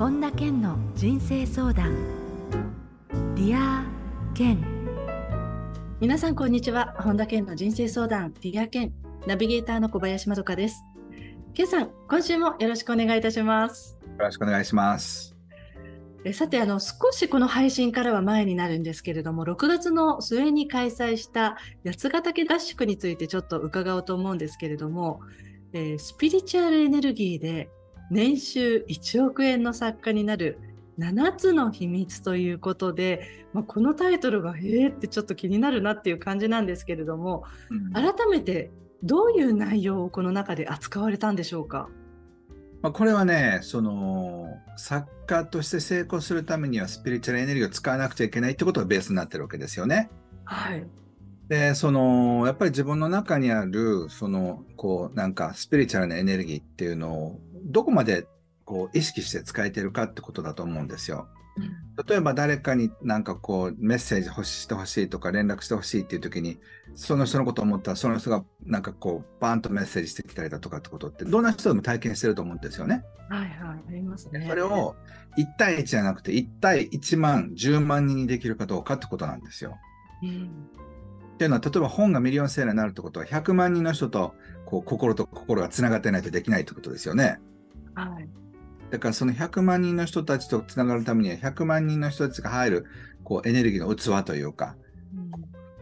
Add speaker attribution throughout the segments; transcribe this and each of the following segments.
Speaker 1: 本田健の人生相談。 Dear Ken。皆さんこんにちは。本田健の人生相談。 Dear Ken。ナビゲーターの小林まどかです。健さん今週もよろしくお願いいたします。
Speaker 2: よろしくお願いします。
Speaker 1: えさてあの少しこの配信からは前になるんですけれども6月の末に開催した八ヶ岳合宿についてちょっと伺おうと思うんですけれども、えー、スピリチュアルエネルギーで年収1億円の作家になる7つの秘密ということで、まあ、このタイトルがえーってちょっと気になるなっていう感じなんですけれども、うん、改めてどういう内容をこの中で扱われたんでしょうか？
Speaker 2: まあ、これはね、その作家として成功するためにはスピリチュアルエネルギーを使わなくちゃいけないってことがベースになってるわけですよね。
Speaker 1: はい。
Speaker 2: で、その、やっぱり自分の中にある、その、こう、なんかスピリチュアルなエネルギーっていうのを、どこまでこう意識して使えてるかってことだと思うんですよ。例えば誰かになんかこうメッセージ欲してほしいとか連絡してほしいっていう時にその人のことを思ったらその人がなんかこうバーンとメッセージしてきたりだとかってことってどんな人でも体験してると思うんですよね。
Speaker 1: はいはいありますね。
Speaker 2: それを1対1じゃなくて1対1万10万人にできるかどうかってことなんですよ。うん、っていうのは例えば本がミリオンセーラーになるってことは100万人の人とこう心と心がつながってないとできないってことですよね。
Speaker 1: はい。
Speaker 2: だからその100万人の人たちとつながるためには100万人の人たちが入るこうエネルギーの器というか、うん、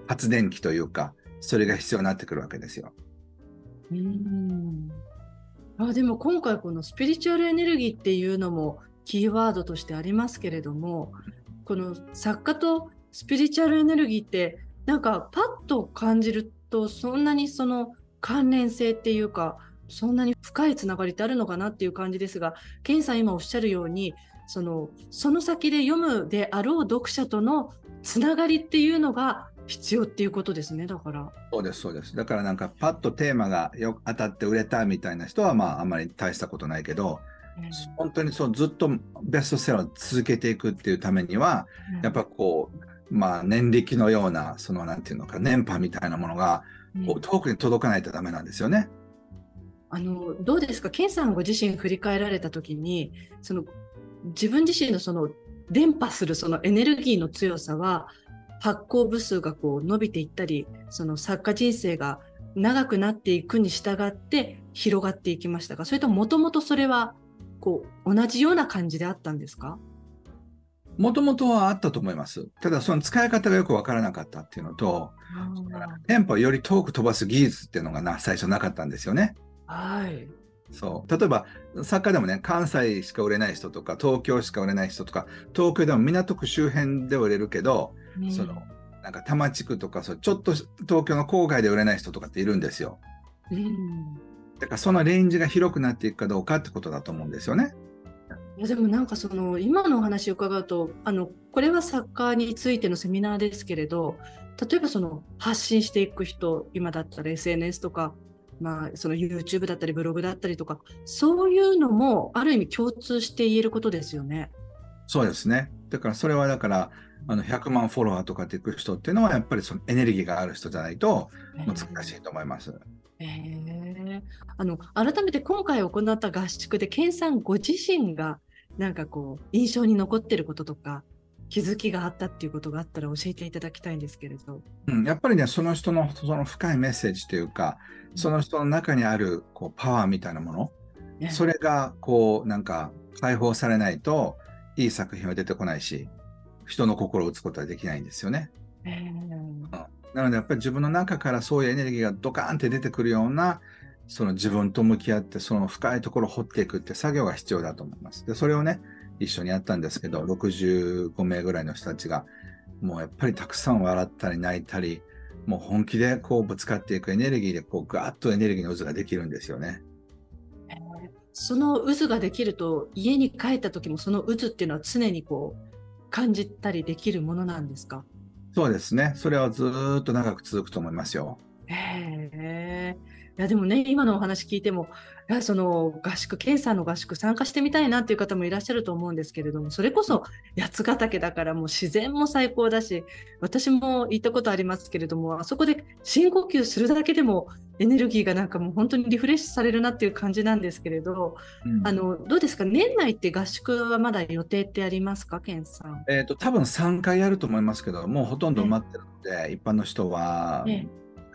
Speaker 2: 発電機というかそれが必要になってくるわけですよ。
Speaker 1: うんあでも今回このスピリチュアルエネルギーっていうのもキーワードとしてありますけれどもこの作家とスピリチュアルエネルギーってなんかパッと感じるとそんなにその関連性っていうかそんなに深いつながりってあるのかなっていう感じですが、ケンさん今おっしゃるように、そのその先で読むであろう読者とのつながりっていうのが必要っていうことですね、だから。
Speaker 2: そうです、そうです。だからなんかパッとテーマがよ当たって売れたみたいな人はまああんまり大したことないけど、本当にそうずっとベストセラーを続けていくっていうためには、うん、やっぱこう、まあ年力のような、そのなんていうのか、年波みたいなものが、こう遠くに届かないとダメなんですよね。
Speaker 1: あのどうですか、健さんご自身振り返られたときに、その自分自身のその伝播するそのエネルギーの強さは、発行部数がこう伸びていったり、その作家人生が長くなっていくに従って広がっていきましたが、それともともとそれはこう同じような感じであったんですか？
Speaker 2: もともとはあったと思います。ただ、その使い方がよくわからなかったっていうのと、テンポをより遠く飛ばす技術っていうのがな最初なかったんですよね。
Speaker 1: はい。
Speaker 2: そう例えば作家でもね関西しか売れない人とか東京しか売れない人とか東京でも港区周辺で売れるけど、うん、そのなんか多摩地区とかそうちょっと東京の郊外で売れない人とかっているんですよ。うん、だからそのレンジが広くなっていくかどうかってことだと思うんですよね。
Speaker 1: いやでもなんかその今のお話を伺うとあのこれはサッカーについてのセミナーですけれど例えばその発信していく人今だったら SNS とかまあ、その YouTube だったりブログだったりとか、そういうのもある意味共通して言えることですよね。
Speaker 2: そうですね。だからそれはだから、あの100万フォロワーとかでいく人っていうのは、やっぱりそのエネルギーがある人じゃないと難しいと思います。
Speaker 1: えー、あの改めて今回行った合宿で、健さんご自身がなんかこう印象に残ってることとか、気づきがあったっていうことがあったら教えていただきたいんですけれど。
Speaker 2: うん、やっぱりね、その人のその深いメッセージというか、その人の中にあるこうパワーみたいなもの、ね、それがこうなんか解放されないといい作品は出てこないし、人の心を打つことはできないんですよね。なのでやっぱり自分の中からそういうエネルギーがドカーンって出てくるようなその自分と向き合ってその深いところを掘っていくって作業が必要だと思います。で、それをね、一緒にやったんですけど、65名ぐらいの人たちが、もうやっぱりたくさん笑ったり泣いたり、もう本気でこうぶつかっていくエネルギーでこうガーッとエネルギーの渦ができるんですよね。
Speaker 1: その渦ができると家に帰った時もその渦っていうのは常にこう感じたりできるものなんですか？
Speaker 2: そうですね。それはずっと長く続くと思いますよ。
Speaker 1: へえ。いやでもね今のお話聞いてもやその合宿、検査の合宿参加してみたいなっていう方もいらっしゃると思うんですけれども、それこそ八ヶ岳だからもう自然も最高だし、私も行ったことありますけれども、あそこで深呼吸するだけでもエネルギーがなんかもう本当にリフレッシュされるなっていう感じなんですけれど、うん、あのどうですか？年内って合宿はまだ予定ってありますか？ケンさん。
Speaker 2: えっ、ー、と多分3回やると思いますけどもうほとんど埋まってるので、一般の人は、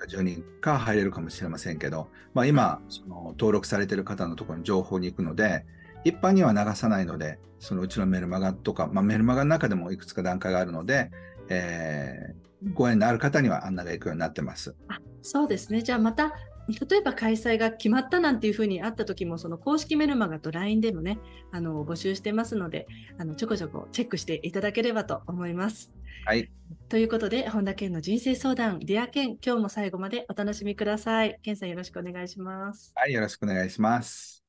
Speaker 2: 10人か入れるかもしれませんけど、まあ、今その登録されてる方のところに情報に行くので一般には流さないのでそのうちのメルマガとか、まあ、メルマガの中でもいくつか段階があるので、えー、ご縁のある方には案内が行くようになってます。
Speaker 1: あそうですねじゃあまた例えば開催が決まったなんていうふうにあった時もその公式メルマガと LINE でもねあの募集してますのであのちょこちょこチェックしていただければと思います。
Speaker 2: はい。
Speaker 1: ということで本田健の人生相談 Dear Ken 今日も最後までお楽しみください。健さんよろしくお願いします。
Speaker 2: はいよろしくお願いします。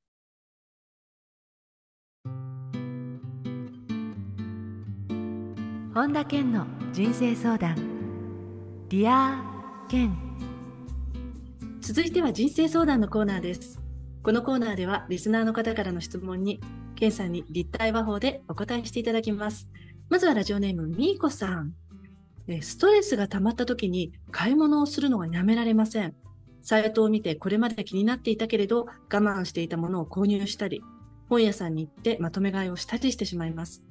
Speaker 1: 本田健の人生相談 Dear Ken 続いては人生相談のコーナーです。このコーナーではリスナーの方からの質問に、ケンさんに立体話法でお答えしていただきます。まずはラジオネーム、みーこさん。ストレスが溜まった時に買い物をするのがやめられません。サイトを見てこれまで気になっていたけれど我慢していたものを購入したり、本屋さんに行ってまとめ買いをしたりしてしまいます。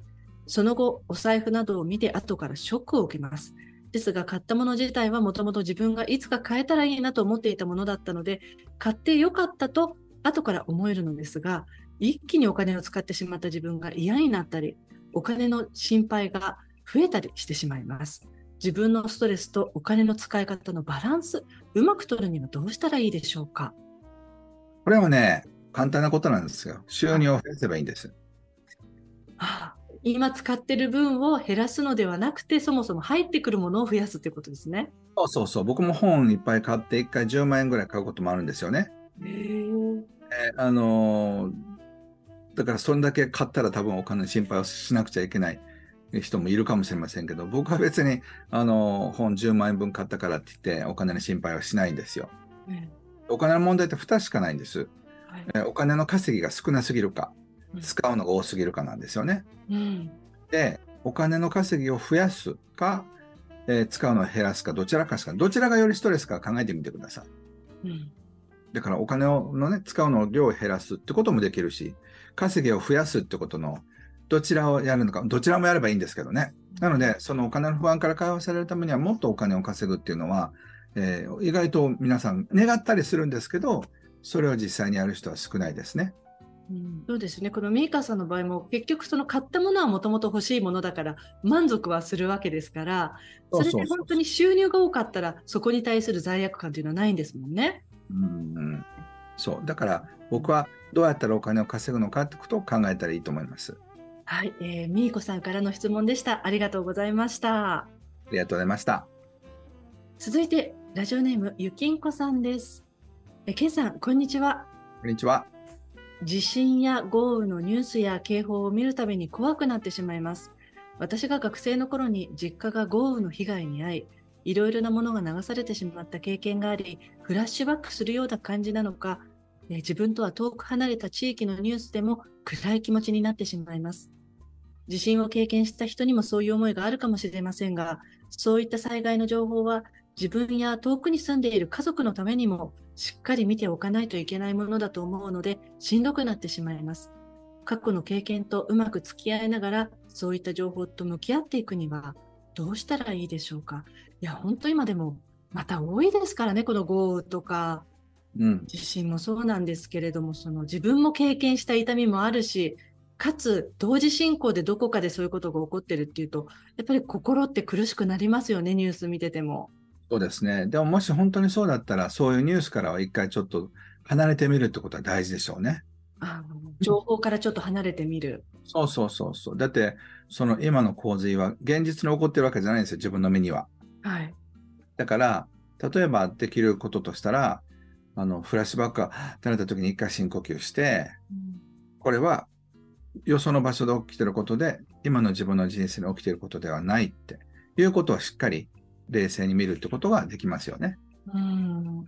Speaker 1: その後、お財布などを見て後からショックを受けます。ですが買ったもの自体はもともと自分がいつか買えたらいいなと思っていたものだったので買ってよかったと後から思えるのですが一気にお金を使ってしまった自分が嫌になったりお金の心配が増えたりしてしまいます。自分のストレスとお金の使い方のバランスうまく取るにはどうしたらいいでしょうか？
Speaker 2: これはね簡単なことなんですよ。収入を増やせばいいんです、
Speaker 1: はあ今使ってる分を減らすのではなくて、そもそも入ってくるものを増やすということですね。
Speaker 2: そうそうそう。僕も本いっぱい買って、1回10万円ぐらい買うこともあるんですよね。へえあのー、だからそれだけ買ったら多分お金の心配をしなくちゃいけない人もいるかもしれませんけど、僕は別に、あのー、本10万円分買ったからって言ってお金の心配はしないんですよ。うん、お金の問題って2しかないんです。はい、お金の稼ぎが少なすぎるか。使うのが多すぎるかなんですよね。うん、でお金の稼ぎを増やすか、えー、使うのを減らすかどちらかしかどちらがよりストレスか考えてみてください。うん、だからお金をの、ね、使うのを量を減らすってこともできるし稼ぎを増やすってことのどちらをやるのかどちらもやればいいんですけどね。なのでそのお金の不安から解放されるためにはもっとお金を稼ぐっていうのは、えー、意外と皆さん願ったりするんですけどそれを実際にやる人は少ないですね。
Speaker 1: うん、そうですねこのミーカさんの場合も結局その買ったものはもともと欲しいものだから満足はするわけですからそれで本当に収入が多かったらそこに対する罪悪感というのはないんですもんね。
Speaker 2: うん、そうだから僕はどうやったらお金を稼ぐのかってことを考えたらいいと思います。
Speaker 1: はい、えー、ミーコさんからの質問でした。ありがとうございました。
Speaker 2: ありがとうございました。
Speaker 1: 続いてラジオネームゆきんこさんです。え、けんさんこんにちは。
Speaker 2: こんにちは。
Speaker 1: 地震や豪雨のニュースや警報を見るたびに怖くなってしまいます。私が学生の頃に実家が豪雨の被害に遭い、いろいろなものが流されてしまった経験があり、フラッシュバックするような感じなのか、え自分とは遠く離れた地域のニュースでも暗い気持ちになってしまいます。地震を経験した人にもそういう思いがあるかもしれませんが、そういった災害の情報は自分や遠くに住んでいる家族のためにもしっかり見ておかないといけないものだと思うので、しんどくなってしまいます。過去の経験とうまく付き合いながら、そういった情報と向き合っていくには、どうしたらいいでしょうか。いや、本当今でも、また多いですからね、この豪雨とか、うん、地震もそうなんですけれども、その自分も経験した痛みもあるし、かつ同時進行でどこかでそういうことが起こってるっていうと、やっぱり心って苦しくなりますよね、ニュース見てても。
Speaker 2: そうですね。でももし本当にそうだったら、そういうニュースからは一回ちょっと離れてみるってことは大事でしょうね。
Speaker 1: あ情報からちょっと離れてみる。
Speaker 2: そうそうそうそう。だって、その今の洪水は現実に起こってるわけじゃないんですよ、自分の目には。
Speaker 1: はい。
Speaker 2: だから、例えばできることとしたら、あのフラッシュバックが垂れた時に一回深呼吸して、うん、これはよその場所で起きてることで、今の自分の人生に起きてることではないっていうことをしっかり冷静に見るってことができますよね。
Speaker 1: うん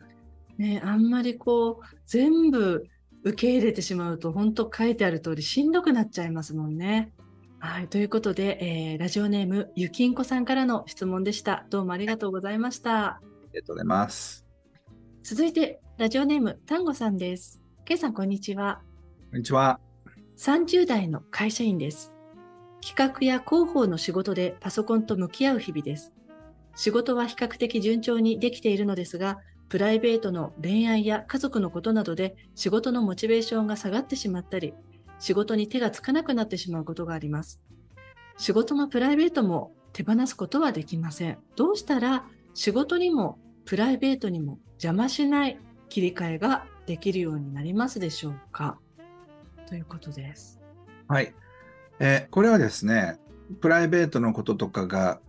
Speaker 1: ね、あんまりこう全部受け入れてしまうと本当書いてある通りしんどくなっちゃいますもんね。はい、ということで、えー、ラジオネームゆきんこさんからの質問でした。どうもありがとうございました。あ
Speaker 2: りがとうございます。
Speaker 1: 続いて、ラジオネーム、丹後さんです。ケイさん、こんにちは。
Speaker 2: こんにちは。
Speaker 1: 30代の会社員です。企画や広報の仕事でパソコンと向き合う日々です。仕事は比較的順調にできているのですが、プライベートの恋愛や家族のことなどで仕事のモチベーションが下がってしまったり、仕事に手がつかなくなってしまうことがあります。仕事もプライベートも手放すことはできません。どうしたら仕事にもプライベートにも邪魔しない切り替えができるようになりますでしょうか？ということです。
Speaker 2: はい。えー、これはですね、プライベートのこととかが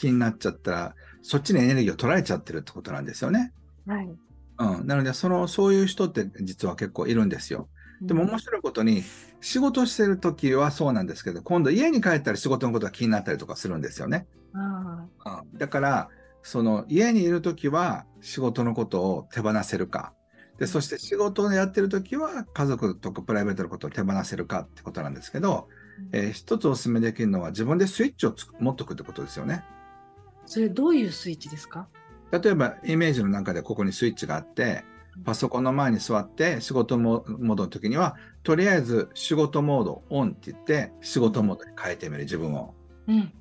Speaker 2: 気になっちゃったら、そっちにエネルギーを取られちゃってるってことなんですよね。
Speaker 1: はい。
Speaker 2: うん。なので、その、そういう人って実は結構いるんですよ。でも面白いことに、仕事してる時はそうなんですけど、今度家に帰ったら仕事のことが気になったりとかするんですよね。
Speaker 1: あ
Speaker 2: うん、だから、その家にいる時は仕事のことを手放せるか。で、そして仕事をやってる時は家族とかプライベートのことを手放せるかってことなんですけど、えー、一つお勧めできるのは自分でスイッチを持っておくってことですよね。
Speaker 1: それどういうスイッチですか？
Speaker 2: 例えばイメージの中でここにスイッチがあって、パソコンの前に座って仕事モードの時には、とりあえず仕事モードオンって言って仕事モードに変えてみる自分を。
Speaker 1: うん、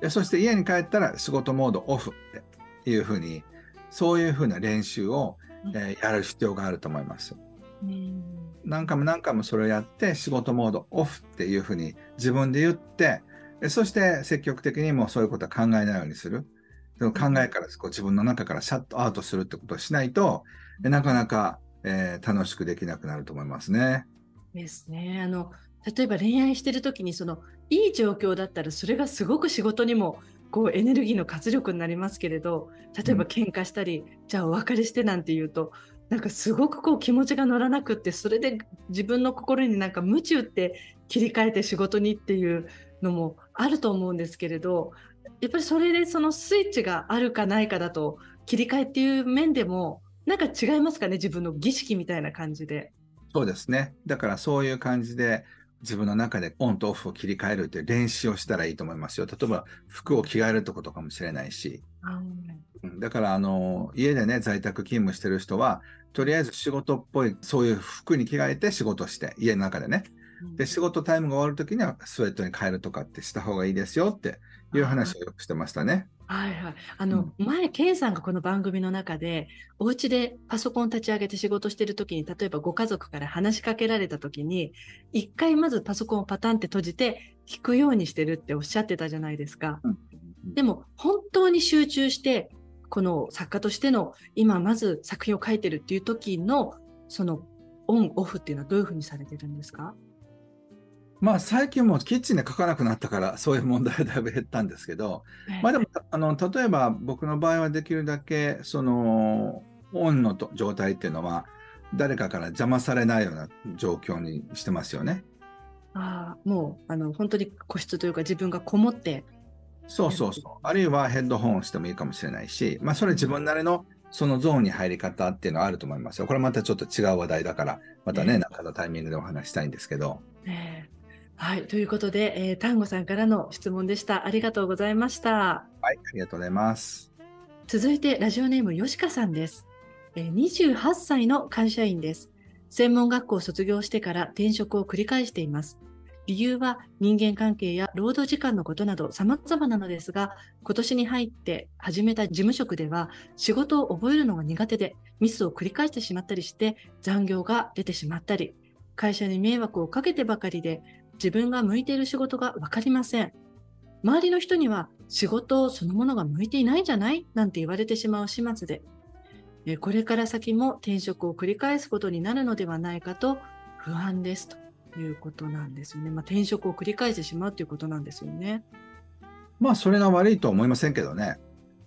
Speaker 2: でそして家に帰ったら仕事モードオフっていうふうに、そういうふうな練習を、えー、やる必要があると思います。
Speaker 1: うん。
Speaker 2: 何回も何回もそれをやって仕事モードオフっていうふうに自分で言ってそして積極的にもそういうことは考えないようにする。その考えからこう自分の中からシャットアウトするってことをしないとなかなか、えー、楽しくできなくなると思いますね。
Speaker 1: ですね。あの例えば恋愛してる時にそのいい状況だったらそれがすごく仕事にもこうエネルギーの活力になりますけれど例えば喧嘩したり、うん、じゃあお別れしてなんて言うとなんかすごくこう気持ちが乗らなくってそれで自分の心になんか夢中って切り替えて仕事にっていうのもあると思うんですけれどやっぱりそれでそのスイッチがあるかないかだと切り替えっていう面でもなんか違いますかね？自分の儀式みたいな感じで。
Speaker 2: そうですねだからそういう感じで自分の中でオンとオフを切り替えるという練習をしたらいいと思いますよ。例えば服を着替えるってことかもしれないし。だからあの家でね在宅勤務してる人はとりあえず仕事っぽいそういう服に着替えて仕事して家の中でね。で仕事タイムが終わるときにはスウェットに変えるとかってした方がいいですよっていう話をよくしてましたね。
Speaker 1: はいはい。あの、うん、前、ケンさんがこの番組の中で、お家でパソコン立ち上げて仕事してるときに、例えばご家族から話しかけられたときに、一回まずパソコンをパタンって閉じて、聞くようにしてるっておっしゃってたじゃないですか。うん、でも、本当に集中して、この作家としての、今まず作品を書いてるっていう時の、そのオン、オフっていうのはどういうふうにされてるんですか？
Speaker 2: まあ最近もキッチンで書かなくなったからそういう問題はだいぶ減ったんですけど、まあでもあの例えば僕の場合はできるだけそのオンの状態っていうのは誰かから邪魔されないような状況にしてますよね。
Speaker 1: ああもうあの本当に個室というか自分がこもって
Speaker 2: そうそうそうあるいはヘッドホンをしてもいいかもしれないしまあそれ自分なりのそのゾーンに入り方っていうのはあると思いますよ。これまたちょっと違う話題だからまたね、中のタイミングでお話したいんですけど。
Speaker 1: えーはい、ということで、えー、丹後さんからの質問でした。ありがとうございました。
Speaker 2: はい、ありがとうございます。
Speaker 1: 続いて、ラジオネーム、よしかさんです。えー、28歳の会社員です。専門学校を卒業してから転職を繰り返しています。理由は人間関係や労働時間のことなど様々なのですが、今年に入って始めた事務職では仕事を覚えるのが苦手でミスを繰り返してしまったりして残業が出てしまったり、会社に迷惑をかけてばかりで自分が向いている仕事が分かりません。周りの人には仕事そのものが向いていないんじゃない？なんて言われてしまう始末で、これから先も転職を繰り返すことになるのではないかと不安ですということなんですよね。まあ、転職を繰り返してしまうということなんですよね。
Speaker 2: まあ、それが悪いとは思いませんけどね。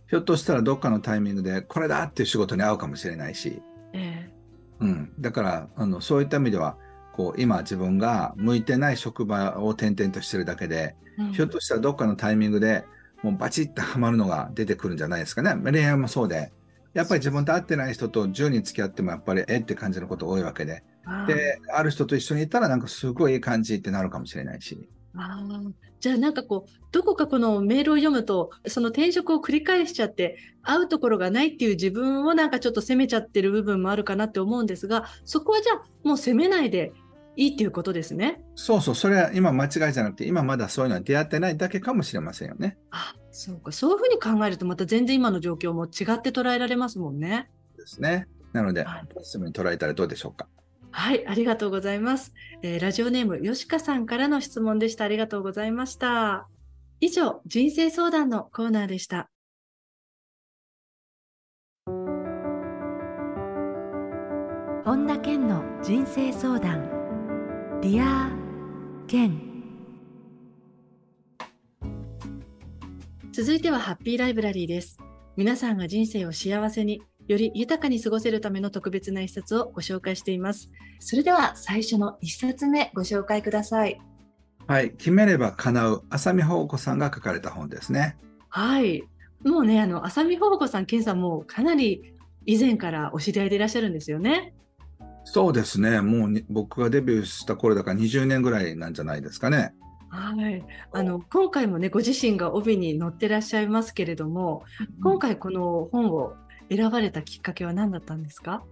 Speaker 2: ひょっとしたらどっかのタイミングでこれだっていう仕事に合うかもしれないし。
Speaker 1: え
Speaker 2: ー、うん。だから、あの、そういった意味では、こう今自分が向いてない職場を転々としてるだけで、うん、ひょっとしたらどっかのタイミングでもうバチッとはまるのが出てくるんじゃないですかね。恋愛もそうで。やっぱり自分と会ってない人と10人付き合ってもやっぱりえって感じのこと多いわけで。で、ある人と一緒にいたらなんかすごいいい感じってなるかもしれないし。
Speaker 1: あじゃあなんかこうどこかこのメールを読むとその転職を繰り返しちゃって会うところがないっていう自分をなんかちょっと責めちゃってる部分もあるかなって思うんですがそこはじゃあもう責めないでいいっていうことですね。
Speaker 2: そうそう、それは今間違いじゃなくて、今まだそういうのは出会ってないだけかもしれませんよね。
Speaker 1: あ、そうか。そういうふうに考えると、また全然今の状況も違って捉えられますもんね。
Speaker 2: ですね。なので、ポジティブに捉えたらどうでしょうか。
Speaker 1: はい、ありがとうございます。えー、ラジオネーム、よしかさんからの質問でした。ありがとうございました。以上、人生相談のコーナーでした。本田健の人生相談 Dear Ken 続いてはハッピーライブラリーです。皆さんが人生を幸せにより豊かに過ごせるための特別な一冊をご紹介しています。それでは最初の一冊目ご紹介ください。
Speaker 2: はい決めれば叶う浅見帆帆子さんが書かれた本ですね。
Speaker 1: はい。もうねあの浅見帆帆子さん健さんもかなり以前からお知り合いでいらっしゃるんですよね
Speaker 2: そうですね、もう僕がデビューした頃だから20年ぐらいなんじゃないですかね。
Speaker 1: はい、あの今回もねご自身が帯に載ってらっしゃいますけれども、今回この本を選ばれたきっかけは何だったんですか？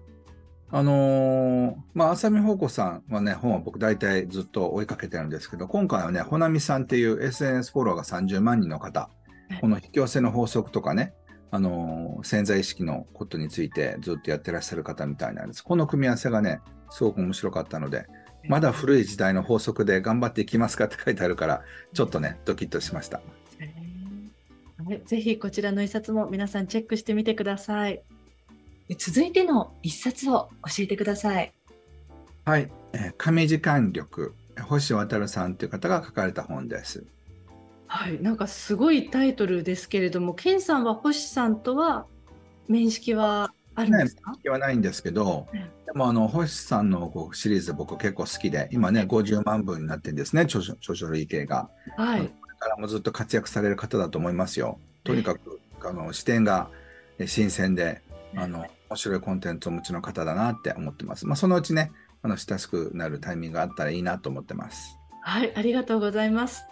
Speaker 2: あのー、まあ、浅見宝子さんはね、本は僕大体ずっと追いかけてるんですけど、今回はね、ほなみさんっていう SNS フォロワーが30万人の方、この引き寄せの法則とかね、あの潜在意識のことについてずっとやってらっしゃる方みたいなんです。この組み合わせがね、すごく面白かったので、まだ古い時代の法則で頑張っていきますかって書いてあるから、ちょっとね、ドキッとしました。
Speaker 1: はい、ぜひこちらの一冊も皆さんチェックしてみてください。続いての一冊を教えてください。
Speaker 2: はい、え時間力、星渡さんという方が書かれた本です。
Speaker 1: はい、なんかすごいタイトルですけれども、ケンさんは星さんとは面識はあるんですか、
Speaker 2: 面識はないんですけど、うん、でもあの星さんのこうシリーズ僕結構好きで、今ね、50万部になってるんですね、著書類系が。はい。これからもずっと活躍される方だと思いますよ。とにかく、あの視点が新鮮で、あの面白いコンテンツをお持ちの方だなって思ってます。まあ、そのうちね、あの親しくなるタイミングがあったらいいなと思ってます。
Speaker 1: はい、ありがとうございます。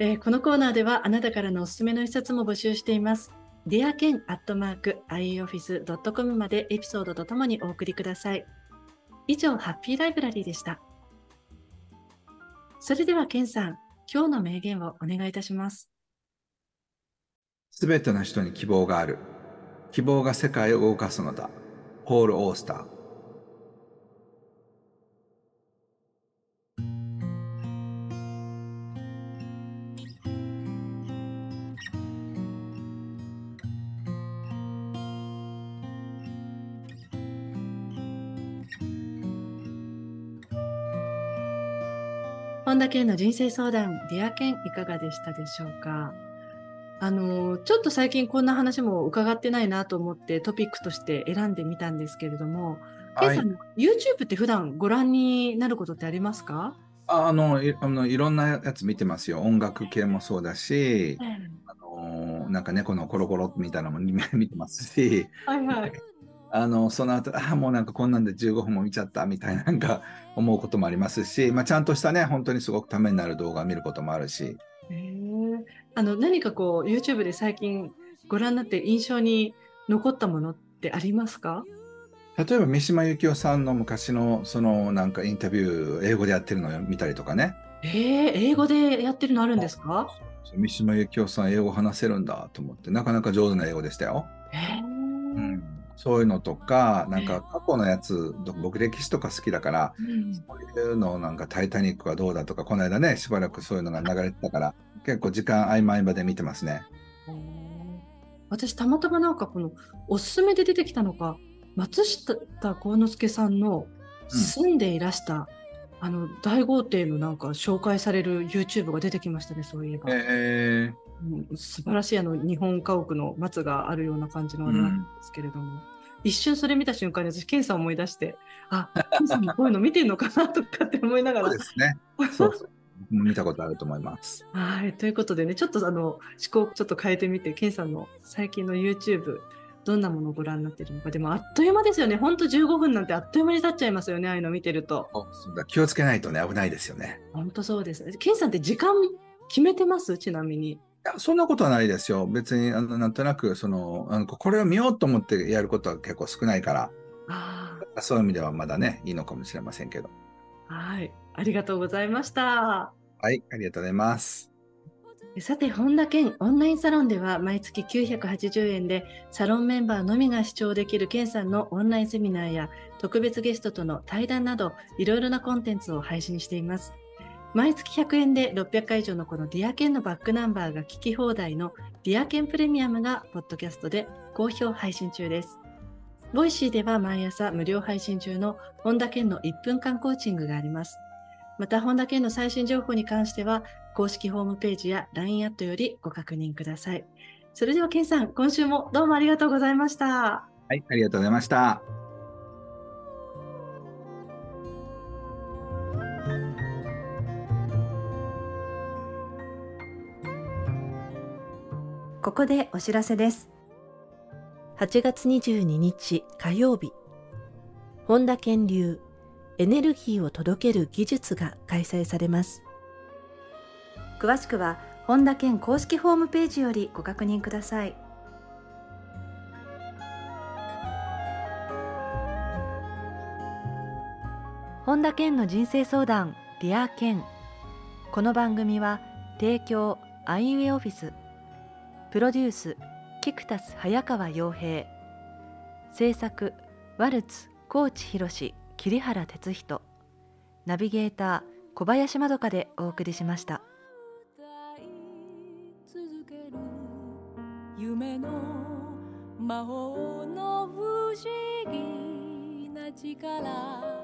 Speaker 1: えー、このコーナーではあなたからのおすすめの一冊も募集しています。dearken.ieoffice.com までエピソードとともにお送りください。以上、ハッピーライブラリーでした。それでは、ケンさん、今日の名言をお願いいたします。
Speaker 2: すべての人に希望がある。希望が世界を動かすのだ。ポール・オースター。
Speaker 1: 本田健の人生相談、 Dear Ken いかがでしたでしょうか？あの、ちょっと最近こんな話も伺ってないなと思ってトピックとして選んでみたんですけれども、はい、さん、YouTube って普段ご覧になることってありますか？
Speaker 2: あのいあのいろんなやつ見てますよ。音楽系もそうだし、うん、あのなんか猫のコロコロみたいなのも見 てますし、はいはい、あのその後ああもうなんかこんなんで15分も見ちゃったみたいななんか思うこともありますし、まあ、ちゃんとしたね本当にすごくためになる動画を見ることもあるし。
Speaker 1: あの何かこう YouTube で最近ご覧になって印象に残ったものってありますか？
Speaker 2: 例えば三島由紀夫さんの昔のそのなんかインタビュー英語でやってるのを見たりとかね。
Speaker 1: えー、英語でやってるのあるんですか？
Speaker 2: 三島由紀夫さん英語話せるんだと思ってなかなか上手な英語でしたよ。
Speaker 1: えーうん
Speaker 2: そういうのとか、なんか過去のやつ、僕歴史とか好きだから、うん、そういうのなんかタイタニックはどうだとか、この間ね、しばらくそういうのが流れてたから、結構時間合間合間で見てますね。
Speaker 1: 私、たまたまなんかこの、おすすめで出てきたのが、松下幸之助さんの住んでいらした、うん、あの大豪邸のなんか紹介される YouTube が出てきましたね、そういえば。
Speaker 2: えー
Speaker 1: 素晴らしいあの日本家屋の松があるような感じのあれなんですけれども、うん、一瞬それ見た瞬間に私、ケンさん思い出して、あ、ケンさんもこういうの見てるのかなとかって思いながら。
Speaker 2: そうですね。そうそう見たことあると思います。
Speaker 1: はい。ということでね、ちょっとあの、思考をちょっと変えてみて、ケンさんの最近の YouTube、どんなものをご覧になっているのか。でもあっという間ですよね。ほんと15分なんてあっという間に経っちゃいますよね。ああいうの見てると。
Speaker 2: 気をつけないとね、危ないですよね。
Speaker 1: ほんとそうです。ケンさんって時間決めてます？ちなみに。
Speaker 2: いや、そんなことはないですよ。別に、あの、なんとなく、その、あのこれを見ようと思ってやることは結構少ないから、
Speaker 1: あ
Speaker 2: そういう意味ではまだね、いいのかもしれませんけど。
Speaker 1: あ、はい。ありがとうございました。
Speaker 2: はい、ありがとうございます。
Speaker 1: さて、本田健オンラインサロンでは毎月980円でサロンメンバーのみが視聴できる健さんのオンラインセミナーや特別ゲストとの対談などいろいろなコンテンツを配信しています。毎月100円で600回以上のこの Dear Ken のバックナンバーが聞き放題の Dear Ken プレミアムがポッドキャストで好評配信中です。 Voicy では毎朝無料配信中の本田健の1分間コーチングがあります。また、本田健の最新情報に関しては、公式ホームページや LINE アットよりご確認ください。それでは、健さん、今週もどうもありがとうございました。
Speaker 2: はい、ありがとうございました。
Speaker 1: ここでお知らせです。8月22日火曜日、本田健流エネルギーを届ける技術が開催されます。詳しくは本田健公式ホームページよりご確認ください。本田健の人生相談 Dear Ken この番組は提供アイウェイオフィスプロデュースキクタス早川洋平。制作ワルツ高知博桐原哲人。ナビゲーター小林まどかでお送りしました。
Speaker 3: 歌い続ける夢の魔法の不思議な力。